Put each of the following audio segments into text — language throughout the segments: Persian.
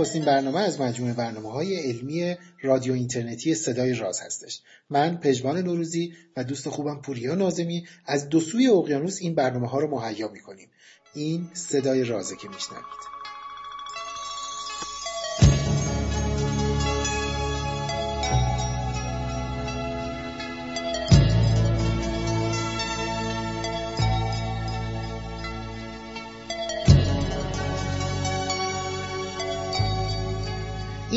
نخستین برنامه از مجموعه برنامه های علمی رادیو اینترنتی صدای راز هستش. من پژمان نوروزی و دوست خوبم پوریا نازمی از دو سوی اقیانوس این برنامه ها رو مهیا می‌کنیم. این صدای رازه که میشنوید.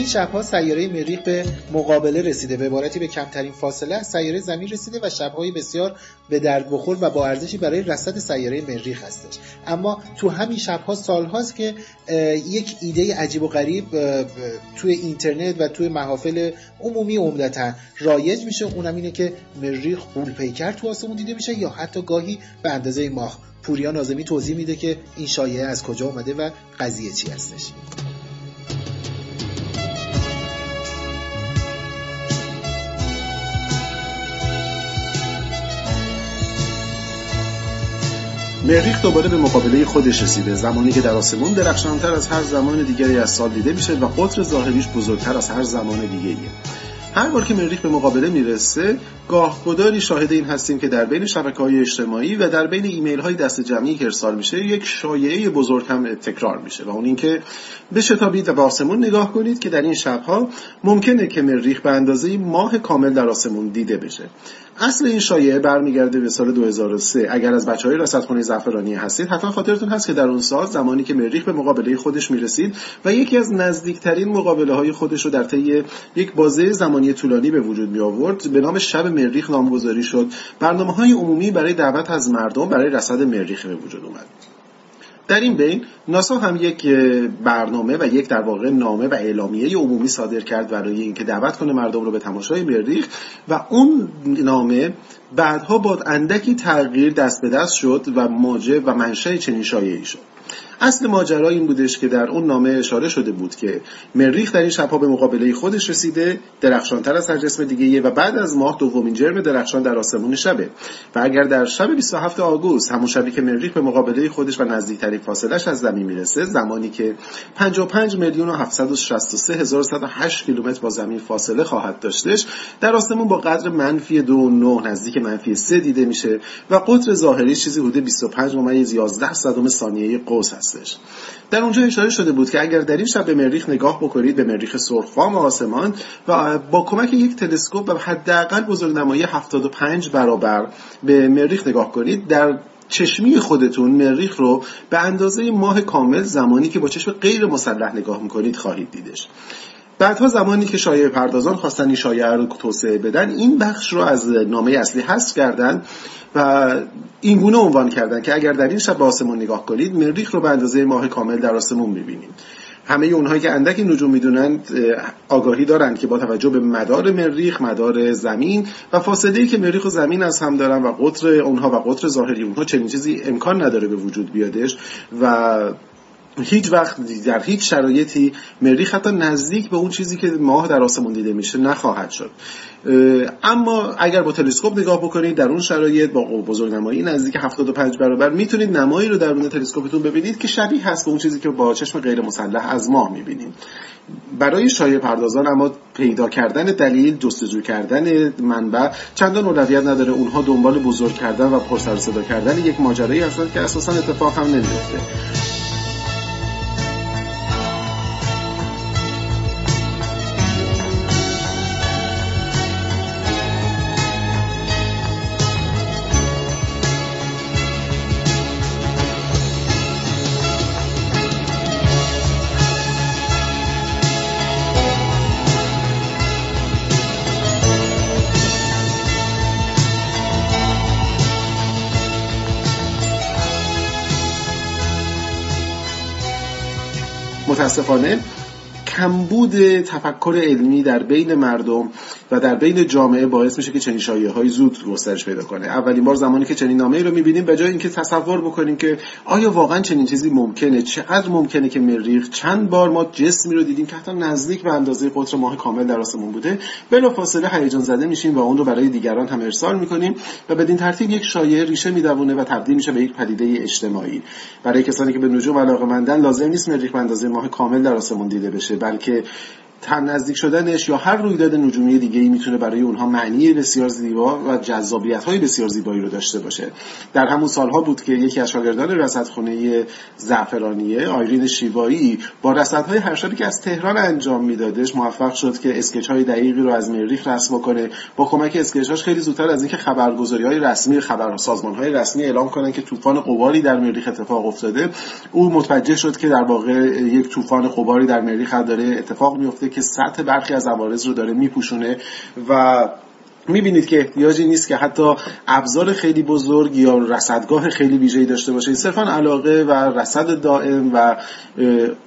این شبها سیاره مریخ به مقابله رسیده. به عبارتی به کمترین فاصله از سیاره زمین رسیده و شبهای بسیار به درد بخور و با ارزشی برای رصد سیاره مریخ هستش. اما تو همین شبها سالهاست که یک ایده عجیب و غریب توی اینترنت و توی محافل عمومی عمدتا رایج میشه. اونم اینه که مریخ قول پیکر تو آسمون دیده میشه یا حتی گاهی به اندازه ماه. پوریا نازمی توضیح میده که این شایعه از کجا اومده و قضیه چی هستش. مریخ دوباره به مقابله خودش رسیده. زمانی که در آسمون درخشانتر از هر زمان دیگری از سال دیده میشه و قطر ظاهریش بزرگتر از هر زمان دیگریه هر بار که مریخ به مقابله می‌رسه گاهگداری شاهد این هستیم که در بین شبکه های اجتماعی و در بین ایمیل های دست جمعی که ارسال میشه یک شایعه بزرگ هم تکرار میشه و اون اینکه به و به آسمون نگاه کنید که در این شبها ممکنه که مریخ به اندازه ماه کامل در آسمون دیده بشه. اصل این شایعه برمیگرده به سال 2003 اگر از بچه های رصدخانه زعفرانی هستید حتما خاطرتون هست که در اون سال زمانی که مریخ به مقابله خودش می‌رسید و یکی از نزدیکترین مقابله های خودش رو در طی یک بازه زمانی طولانی به وجود می آورد به نام شب مریخ نامگذاری شد. برنامه های عمومی برای دعوت از مردم برای رصد مریخ به وجود اومد. در این بین ناسا هم یک برنامه و یک در واقع نامه و اعلامیه عمومی صادر کرد برای اینکه دعوت کنه مردم رو به تماشای مریخ و اون نامه بعدها با اندکی تغییر دست به دست شد و موجب و منشأ چنین شایعی شد. اصل ماجرا این بودش که در اون نامه اشاره شده بود که مریخ در این شبها به مقابله خودش رسیده درخشانتر از هر جسم دیگه و بعد از ماه دومین جرم درخشان در آسمون شبه. و اگر در شب 27 آگوست همون شبی که مریخ به مقابله خودش و نزدیکترین فاصلش از زمین می‌رسه زمانی که 55 میلیون و 763 هزار کیلومتر با زمین فاصله خواهد داشتش در آسمون با قدر منفی 2.9 نزدیک منفی 3 دیده میشه و قطر ظاهری چیزی حدود 25 ممیز 11 صدم ثانیه قوس هستش. در اونجا اشاره شده بود که اگر در این شب به مریخ نگاه بکنید به مریخ سرخفام آسمان و با کمک یک تلسکوپ و حداقل بزرگنمایی 75 برابر به مریخ نگاه کنید در چشمی خودتون مریخ رو به اندازه ماه کامل زمانی که با چشم غیر مسلح نگاه می‌کنید خواهید دیدش. بعدها زمانی که شایعه پردازان خواستن این شایعه رو توسعه بدن این بخش رو از نامه اصلی حذف کردن و این گونه عنوان کردن که اگر در این شب به آسمون نگاه کنید مریخ رو به اندازه ماه کامل در آسمون می‌بینید همه اونهایی که اندک نجوم می‌دونند آگاهی دارند که با توجه به مدار مریخ مدار زمین و فاصله که مریخ و زمین از هم دارن و قطر اونها و قطر ظاهری اونها چنین چیزی امکان نداره به وجود بیادش و هیچ وقت در هیچ شرایطی مریخ حتی نزدیک به اون چیزی که ماه در آسمون دیده میشه نخواهد شد. اما اگر با تلسکوپ نگاه بکنید در اون شرایط با بزرگنمایی نزدیک 75 برابر می‌تونید نمایی رو درون تلسکوپتون ببینید که شبیه هست به اون چیزی که با چشم غیر مسلح از ماه می‌بینید برای شایع پردازان اما پیدا کردن دلیل جستجو کردن منبع چندان اولویت نداره. اونها دنبال بزرگ کردن و پرسر صدا کردن یک ماجرایی هستند که اساسا اتفاق هم نمیفته متاسفانه کمبود تفکر علمی در بین مردم و در بین جامعه باعث میشه که چنین شایعه های زود گسترش پیدا کنه. اولین بار زمانی که چنین نامه ای رو می‌بینیم به جای اینکه تصور بکنیم که آیا واقعا چنین چیزی ممکنه چقدر ممکنه که مریخ چند بار ما جسمی رو دیدیم که حتی نزدیک به اندازه قطر ماه کامل در آسمون بوده بلافاصله هیجان زده میشیم و اون رو برای دیگران هم ارسال می‌کنیم و بدین ترتیب یک شایعه ریشه می‌دونه و تبدیل میشه به یک پدیده اجتماعی. برای کسانی که به نجوم علاقه لازم نیست مریخ به اندازه ماه کامل در آسمون دیده بشه بلکه تن نزدیک شدنش یا هر رویداد نجومی دیگه ای می‌تونه برای اونها معنی بسیار زیبا و جذابیت های بسیار زیبایی رو داشته باشه. در همون سالها بود که یکی از شاگردان رصدخانه زعفرانیه آیرین شیوایی با رصدهای هر شبی که از تهران انجام میدادش موفق شد که اسکچ های دقیقی رو از مریخ رسم کنه با کمک اسکچاش خیلی زودتر از اینکه خبرگزاری های رسمی خبر سازمان های رسمی اعلام کنن که طوفان قباری در مریخ اتفاق افتاده. او متوجه شد که در واقع یک طوفان قباری در مریخ داره اتفاق میفته که سطح برخی از عوارض رو داره میپوشونه و می‌بینید که احتیاجی نیست که حتی ابزار خیلی بزرگ یا رصدگاه خیلی ویژه‌ای داشته باشه. صرفا علاقه و رصد دائم و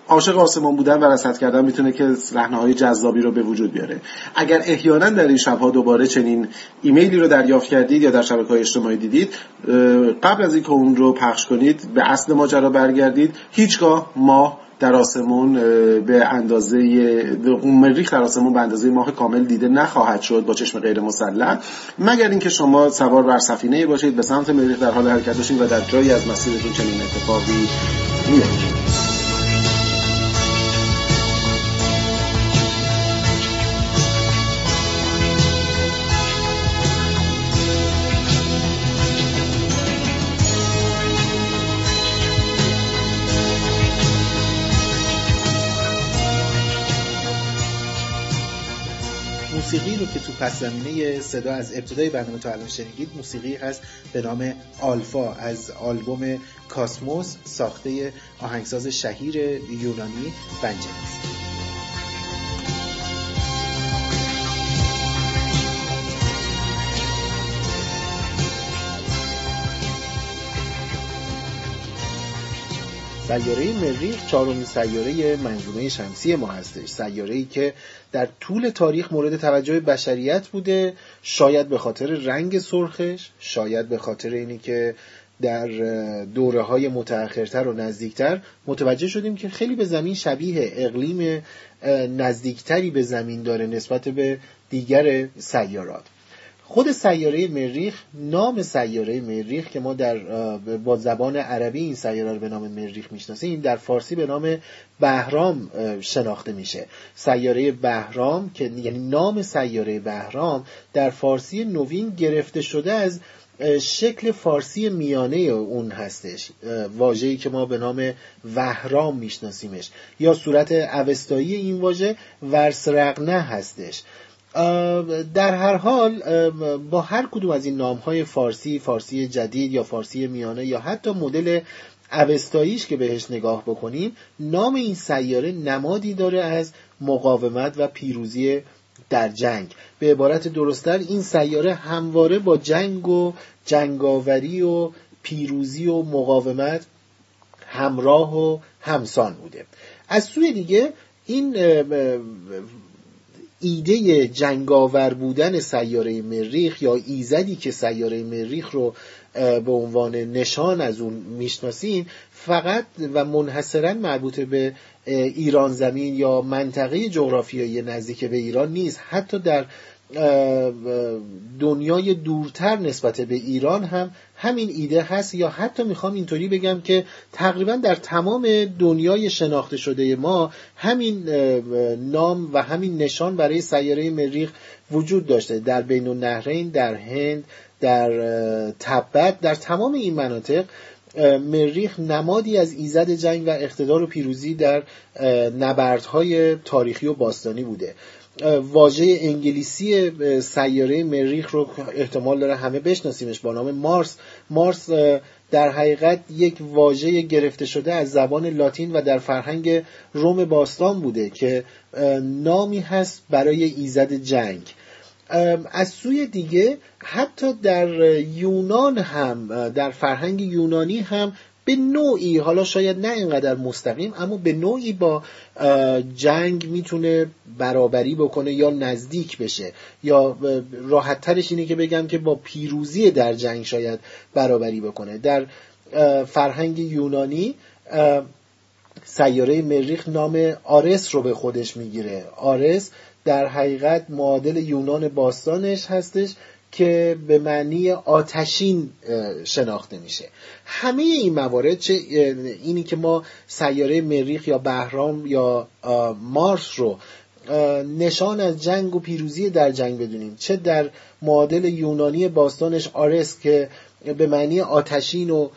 عاشق آسمان بودن و رصد کردن می‌تونه که های جذابی رو به وجود بیاره. اگر احیانا در این شبها دوباره چنین ایمیلی رو دریافت کردید یا در شبکه های اجتماعی دیدید قبل از اینکه اون رو پخش کنید به اصل ماجرا برگردید. هیچگاه ما در آسمون به اندازه مریخ در آسمون به اندازه ماه کامل دیده نخواهد شد با چشم غیر مسلح. مگر اینکه شما سوار بر سفینه باشید به سمت مریخ در حال حرکت باشید و در جایی از مسیرتون چنین اتفاقی میفته موسیقی رو که تو پس زمینه صدا از ابتدای برنامه تا الان شنیدید موسیقی هست به نام آلفا از آلبوم کاسموس ساخته آهنگساز شهیر یونانی بنجنیس سیاره مریخ چهارمین سیاره منظومه شمسی ما هستش. سیاره ای که در طول تاریخ مورد توجه بشریت بوده. شاید به خاطر رنگ سرخش شاید به خاطر اینی که در دوره های متأخرتر و نزدیکتر متوجه شدیم که خیلی به زمین شبیه اقلیم نزدیکتری به زمین داره نسبت به دیگر سیارات. خود سیاره مریخ نام سیاره مریخ که ما در با زبان عربی این سیاره رو به نام مریخ می‌شناسیم در فارسی به نام بهرام شناخته میشه. سیاره بهرام که یعنی نام سیاره بهرام در فارسی نوین گرفته شده از شکل فارسی میانه اون هستش واژه‌ای که ما به نام وهرام میشناسیمش. یا صورت اوستایی این واژه ورسرقنه هستش. در هر حال با هر کدوم از این نام های فارسی فارسی جدید یا فارسی میانه یا حتی مدل اوستاییش که بهش نگاه بکنیم نام این سیاره نمادی داره از مقاومت و پیروزی در جنگ. به عبارت درستتر این سیاره همواره با جنگ و جنگاوری و پیروزی و مقاومت همراه و همسان بوده. از سوی دیگه این ایده جنگاور بودن سیاره مریخ یا ایزدی که سیاره مریخ رو به عنوان نشان از اون می‌شناسیم فقط و منحصرا مربوط به ایران زمین یا منطقه جغرافیایی نزدیک به ایران نیست. حتی در دنیای دورتر نسبت به ایران هم همین ایده هست یا حتی می‌خوام اینطوری بگم که تقریبا در تمام دنیای شناخته شده ما همین نام و همین نشان برای سیاره مریخ وجود داشته در بین النهرین در هند در تبت در تمام این مناطق. مریخ نمادی از ایزد جنگ و اقتدار و پیروزی در نبردهای تاریخی و باستانی بوده. واژه انگلیسی سیاره مریخ رو احتمال داره همه بشناسیمش با نام مارس. مارس در حقیقت یک واژه گرفته شده از زبان لاتین و در فرهنگ روم باستان بوده که نامی هست برای ایزد جنگ. از سوی دیگه حتی در یونان هم در فرهنگ یونانی هم به نوعی حالا شاید نه اینقدر مستقیم اما به نوعی با جنگ می‌تونه برابری بکنه یا نزدیک بشه. یا راحت ترش اینه که بگم که با پیروزی در جنگ شاید برابری بکنه. در فرهنگ یونانی سیاره مریخ نام آرس رو به خودش می‌گیره. آرس در حقیقت معادل یونان باستانش هستش که به معنی آتشین شناخته میشه. همه این موارد چه اینی که ما سیاره مریخ یا بهرام یا مارس رو نشان از جنگ و پیروزی در جنگ بدونیم. چه در معادل یونانی باستانش آرس که به معنی آتشین و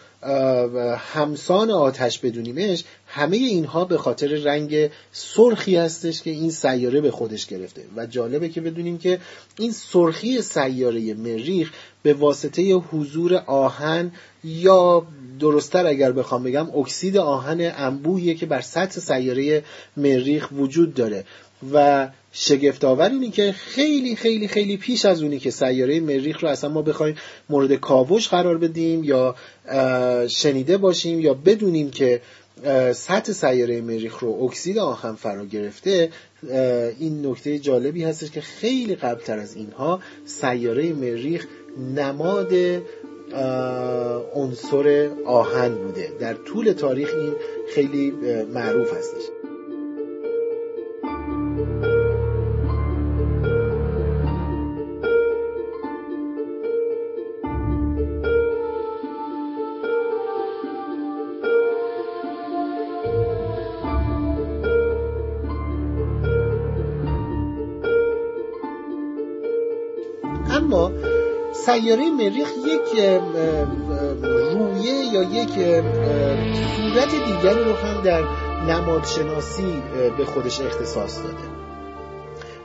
همسان آتش بدونیمش همه اینها به خاطر رنگ سرخی هستش که این سیاره به خودش گرفته. و جالبه که بدونیم که این سرخی سیاره مریخ به واسطه حضور آهن یا درستتر اگر بخوام بگم اکسید آهن انبوهیه که بر سطح سیاره مریخ وجود داره. و شگفت آور اینی که خیلی خیلی خیلی پیش از اونی که سیاره مریخ رو اصلا ما بخوایم مورد کاوش قرار بدیم یا شنیده باشیم یا بدونیم که سطح سیاره مریخ رو اکسید آهن فرا گرفته این نکته جالبی هستش که خیلی قبلتر از اینها سیاره مریخ نماد عنصر آهن بوده. در طول تاریخ این خیلی معروف هستش. سیاره مریخ یک رویه یا یک صورت دیگری رو هم در نمادشناسی به خودش اختصاص داده.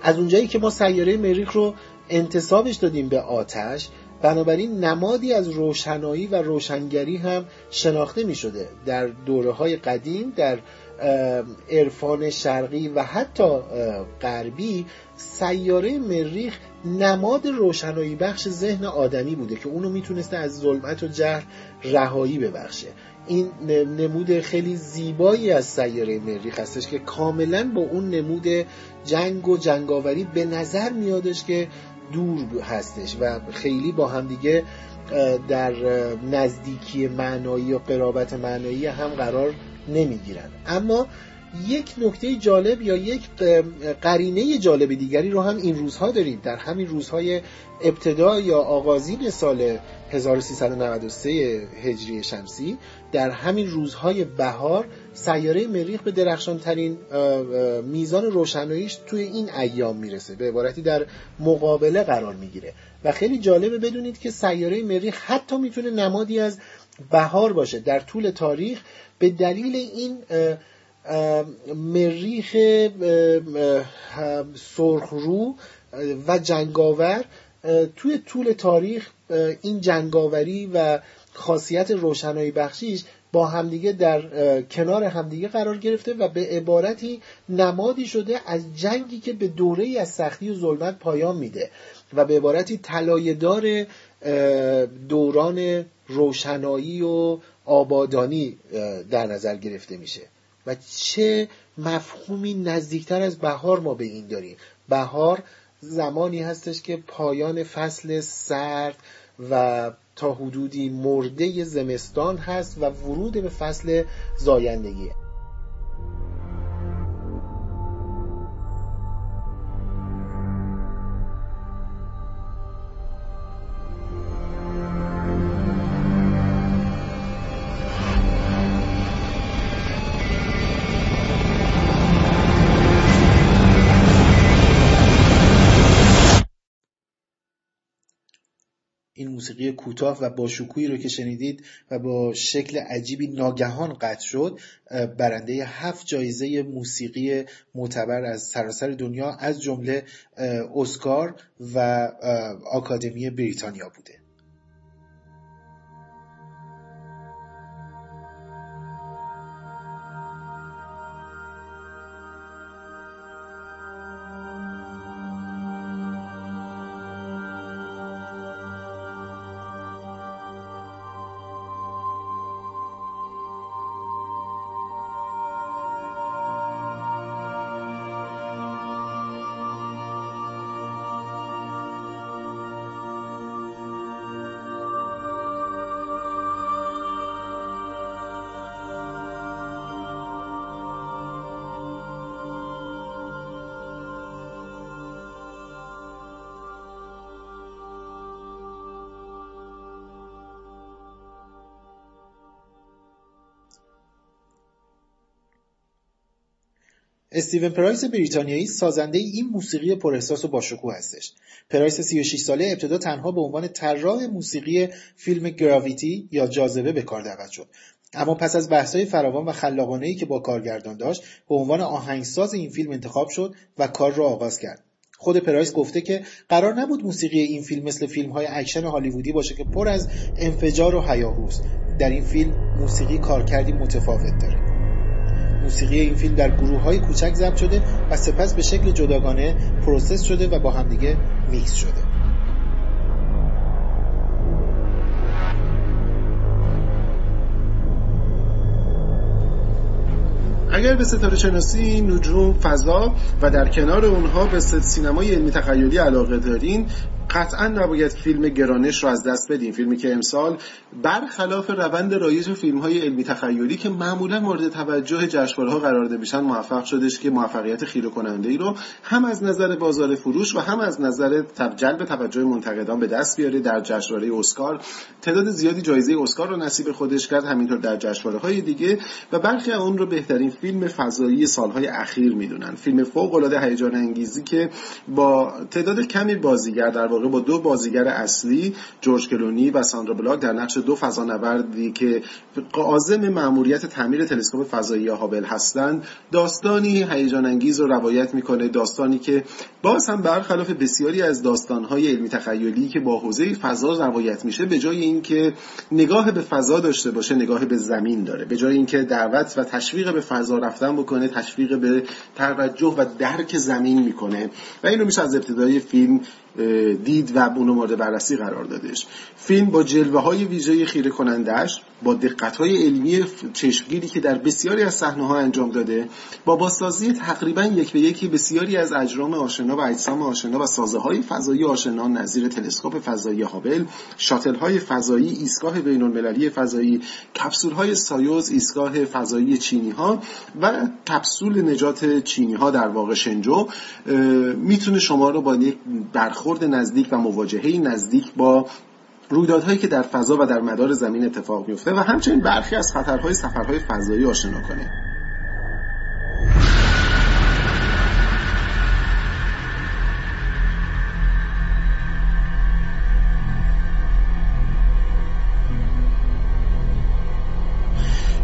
از اونجایی که ما سیاره مریخ رو انتصابش دادیم به آتش بنابراین نمادی از روشنایی و روشنگری هم شناخته می شده در دوره های قدیم در عرفان شرقی و حتی غربی سیاره مریخ نماد روشنایی بخش ذهن آدمی بوده که اونو می‌تونسته از ظلمت و جهل رهایی ببخشه. این نمود خیلی زیبایی از سیاره مریخ هستش که کاملا با اون نمود جنگ و جنگاوری به نظر میادش که دور هستش و خیلی با همدیگه در نزدیکی معنایی و قرابت معنایی هم قرار نمی‌گیرن. اما یک نکته جالب یا یک قرینه جالب دیگری رو هم این روزها داریم. در همین روزهای ابتدا یا آغازین سال 1393 هجری شمسی در همین روزهای بهار سیاره مریخ به درخشان ترین میزان روشناییش توی این ایام می‌رسه. به عبارتی در مقابله قرار می‌گیره. و خیلی جالبه بدونید که سیاره مریخ حتی می‌تونه نمادی از بهار باشه. در طول تاریخ به دلیل این مریخ سرخرو و جنگاور توی طول تاریخ این جنگاوری و خاصیت روشنایی بخشیش با همدیگه در کنار همدیگه قرار گرفته و به عبارتی نمادی شده از جنگی که به دوره از سختی و ظلمت پایان میده و به عبارتی طلایه‌دار دوران روشنایی و آبادانی در نظر گرفته میشه. و چه مفهومی نزدیکتر از بهار ما به این داریم. بهار زمانی هستش که پایان فصل سرد و تا حدودی مرده زمستان هست و ورود به فصل زایندگی. موسیقی کوتاه و با شکوهی رو که شنیدید و با شکل عجیبی ناگهان قطع شد برنده هفت جایزه موسیقی معتبر از سراسر دنیا از جمله اسکار و آکادمی بریتانیا بوده. استیون پرایس بریتانیایی سازنده این موسیقی پراحساس و باشکوه هستش. پرایس 36 ساله ابتدا تنها به عنوان طراح موسیقی فیلم گراویتی یا جاذبه به کار دعوت شد. اما پس از بحث‌های فراوان و خلاقانه‌ای که با کارگردان داشت به عنوان آهنگساز این فیلم انتخاب شد و کار را آغاز کرد. خود پرایس گفته که قرار نبود موسیقی این فیلم مثل فیلم های اکشن هالیوودی باشه که پر از انفجار و هیاهوست در این فیلم موسیقی کارکردی متفاوت داره. موسیقی این فیلم در گروه های کوچک ضبط شده و سپس به شکل جداگانه process شده و با همدیگه میکس شده. اگر به ستاره شناسی نجوم فضا و در کنار اونها به سینمای علمی تخیلی علاقه دارین قطعا نباید فیلم گرانش رو از دست بدین. فیلمی که امسال برخلاف روند رایج فیلم های علمی تخیلی که معمولا مورد توجه جشنواره‌ها قرار داده میشن موفق شدش که موفقیت خیره کننده ای رو هم از نظر بازار فروش و هم از نظر جلب توجه منتقدان به دست بیاره در جشنواره اسکار. تعداد زیادی جایزه اسکار رو نصیب خودش کرد همینطور در جشنواره های دیگه و برخی اون رو بهترین فیلم فضایی سالهای اخیر می‌دونن. فیلم فوق العاده هیجان انگیزی که با تعداد کمی بازیگر در واقع با دو بازیگر اصلی جورج کلونی و ساندرا بلاک در نقش دو فضانوردی که قازم مأموریت تعمیر تلسکوپ فضایی هابل هستند داستانی هیجان انگیز رو روایت می‌کنه داستانی که باز هم برخلاف بسیاری از داستانهای علمی تخیلی که با حوزه فضا روایت میشه به جای اینکه نگاه به فضا داشته باشه نگاه به زمین داره. به جای اینکه دعوت و تشویق به فضا رفتن بکنه تشویق به توجه و درک زمین می‌کنه. و این رو میشه از ابتدای فیلم دید و اونو مورد بررسی قرار دادش فیلم با جلوه های ویژه خیره کنندش با دقت های علمی چشمگیری که در بسیاری از صحنه ها انجام داده با بازسازی تقریبا یک به یکی بسیاری از اجرام آشنا و اجسام آشنا و سازه های فضایی آشنا نظیر تلسکوپ فضایی هابل شاتل های فضایی ایستگاه بین المللی فضایی کپسول های سایوز ایستگاه فضایی چینی ها و کپسول نجات چینی ها در واقع شنجو می‌تونه شما رو با یک برخورد نزدیک و مواجهه نزدیک با رویدادهایی که در فضا و در مدار زمین اتفاق میفته و همچنین برخی از خطرهای سفرهای فضایی آشنا کنید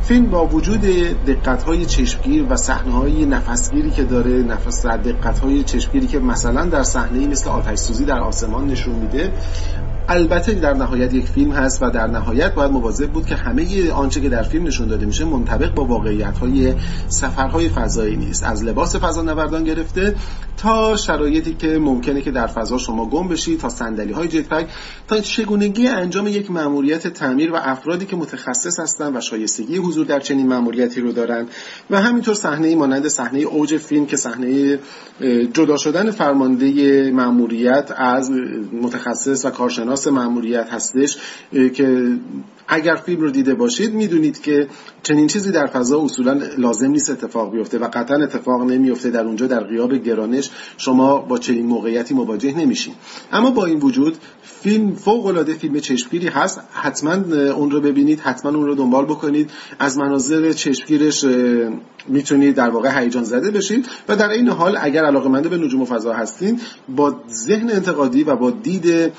فیلم با وجود دقت های چشمگیر و صحنه های نفسگیری که داره نفس دقت های چشمگیری که مثلا در صحنه مثل آتش سوزی در آسمان نشون میده البته در نهایت یک فیلم هست و در نهایت باید مواظب بود که همه آنچه که در فیلم نشون داده میشه منطبق با واقعیت های سفرهای فضایی نیست. از لباس فضا نوردان گرفته تا شرایطی که ممکنه که در فضا شما گم بشید تا صندلی های جت تا چگونگی انجام یک مأموریت تعمیر و افرادی که متخصص هستند و شایستگی حضور در چنین مأموریتی رو دارن. و همینطور صحنه مانند صحنه اوج فیلم که صحنه جدا شدن فرمانده مأموریت از متخصص و کارشناس مأموریت هستش که اگر فیلم رو دیده باشید می‌دونید که چنین چیزی در فضا اصولا لازم نیست اتفاق بیفته و قطعا اتفاق نمیفته در اونجا در غیاب گرانش شما با چنین موقعیتی مواجه نمیشین. اما با این وجود فیلم فوق العاده فیلم چشمگیری هست. حتما اون رو ببینید حتما اون رو دنبال بکنید. از مناظر چشمگیرش می‌تونید در واقع هیجان زده بشید. و در این حال اگر علاقه منده به نجوم و فضا هستین با ذهن انتقادی و با دید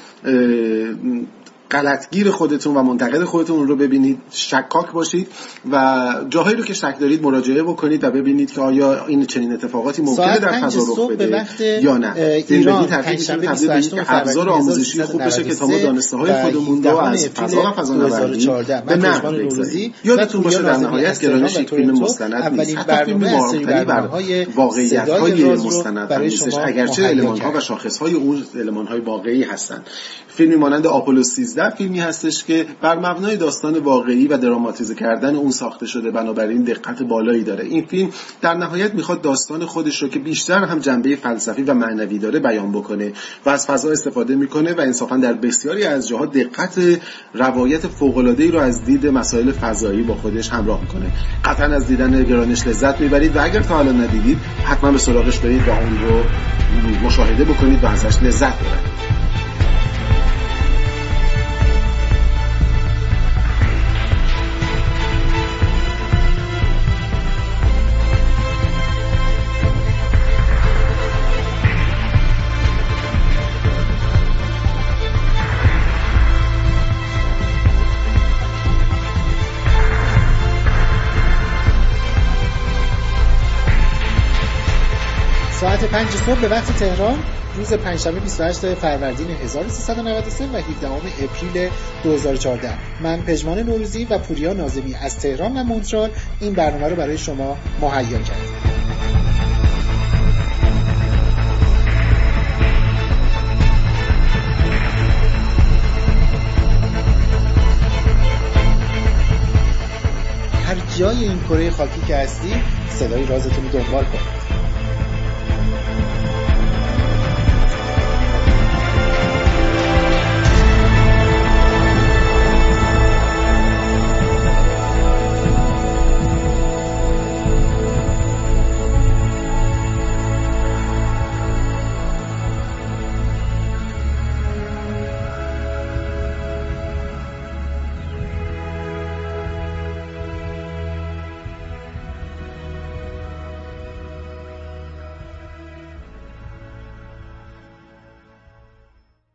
غلطگیر خودتون و منتقد خودتون رو ببینید شکاک باشید و جاهایی رو که شک دارید مراجعه بکنید و ببینید که آیا این چنین اتفاقاتی ممکنه در فضا رخ بده یا نه. ایران تبدیل به که ابزار آموزشی خوب بشه که تا ما دانسته های خودمون رو از فضا و فضا نوردی به نقد بگذاریم یادتون باشه در نهایت گرانش یک فیلم مستند نیست. حتی فیلم مبتنی بر واقعیت های مستند نیستش اگرچه علمان ها و شاخص های اون علمان های واقعی هستند. فیلمی مانند آپولو 13 فیلمی هستش که بر مبنای داستان واقعی و دراماتیزه کردن اون ساخته شده بنابراین دقت بالایی داره. این فیلم در نهایت می‌خواد داستان خودش رو که بیشتر هم جنبه فلسفی و معنوی داره بیان بکنه و از فضا استفاده می‌کنه و انصافا در بسیاری از جاها دقت روایت فوق العاده ای رو از دید مسائل فضایی با خودش همراه می‌کنه. قطعا از دیدن گرانش لذت می‌برید و اگر تا حالا ندیدید حتما به سراغش برید و اون رو مشاهده بکنید و ازش لذت ببرید. 5 صبح به وقت تهران. روز پنجشنبه 28 فروردین 1393 و 17 اپریل 2014 من پژمان نوروزی و پوریا نازمی از تهران و مونترال این برنامه رو برای شما مهیا کردیم. هر جای این کره خاکی که هستی صدای رازتون دنبال کن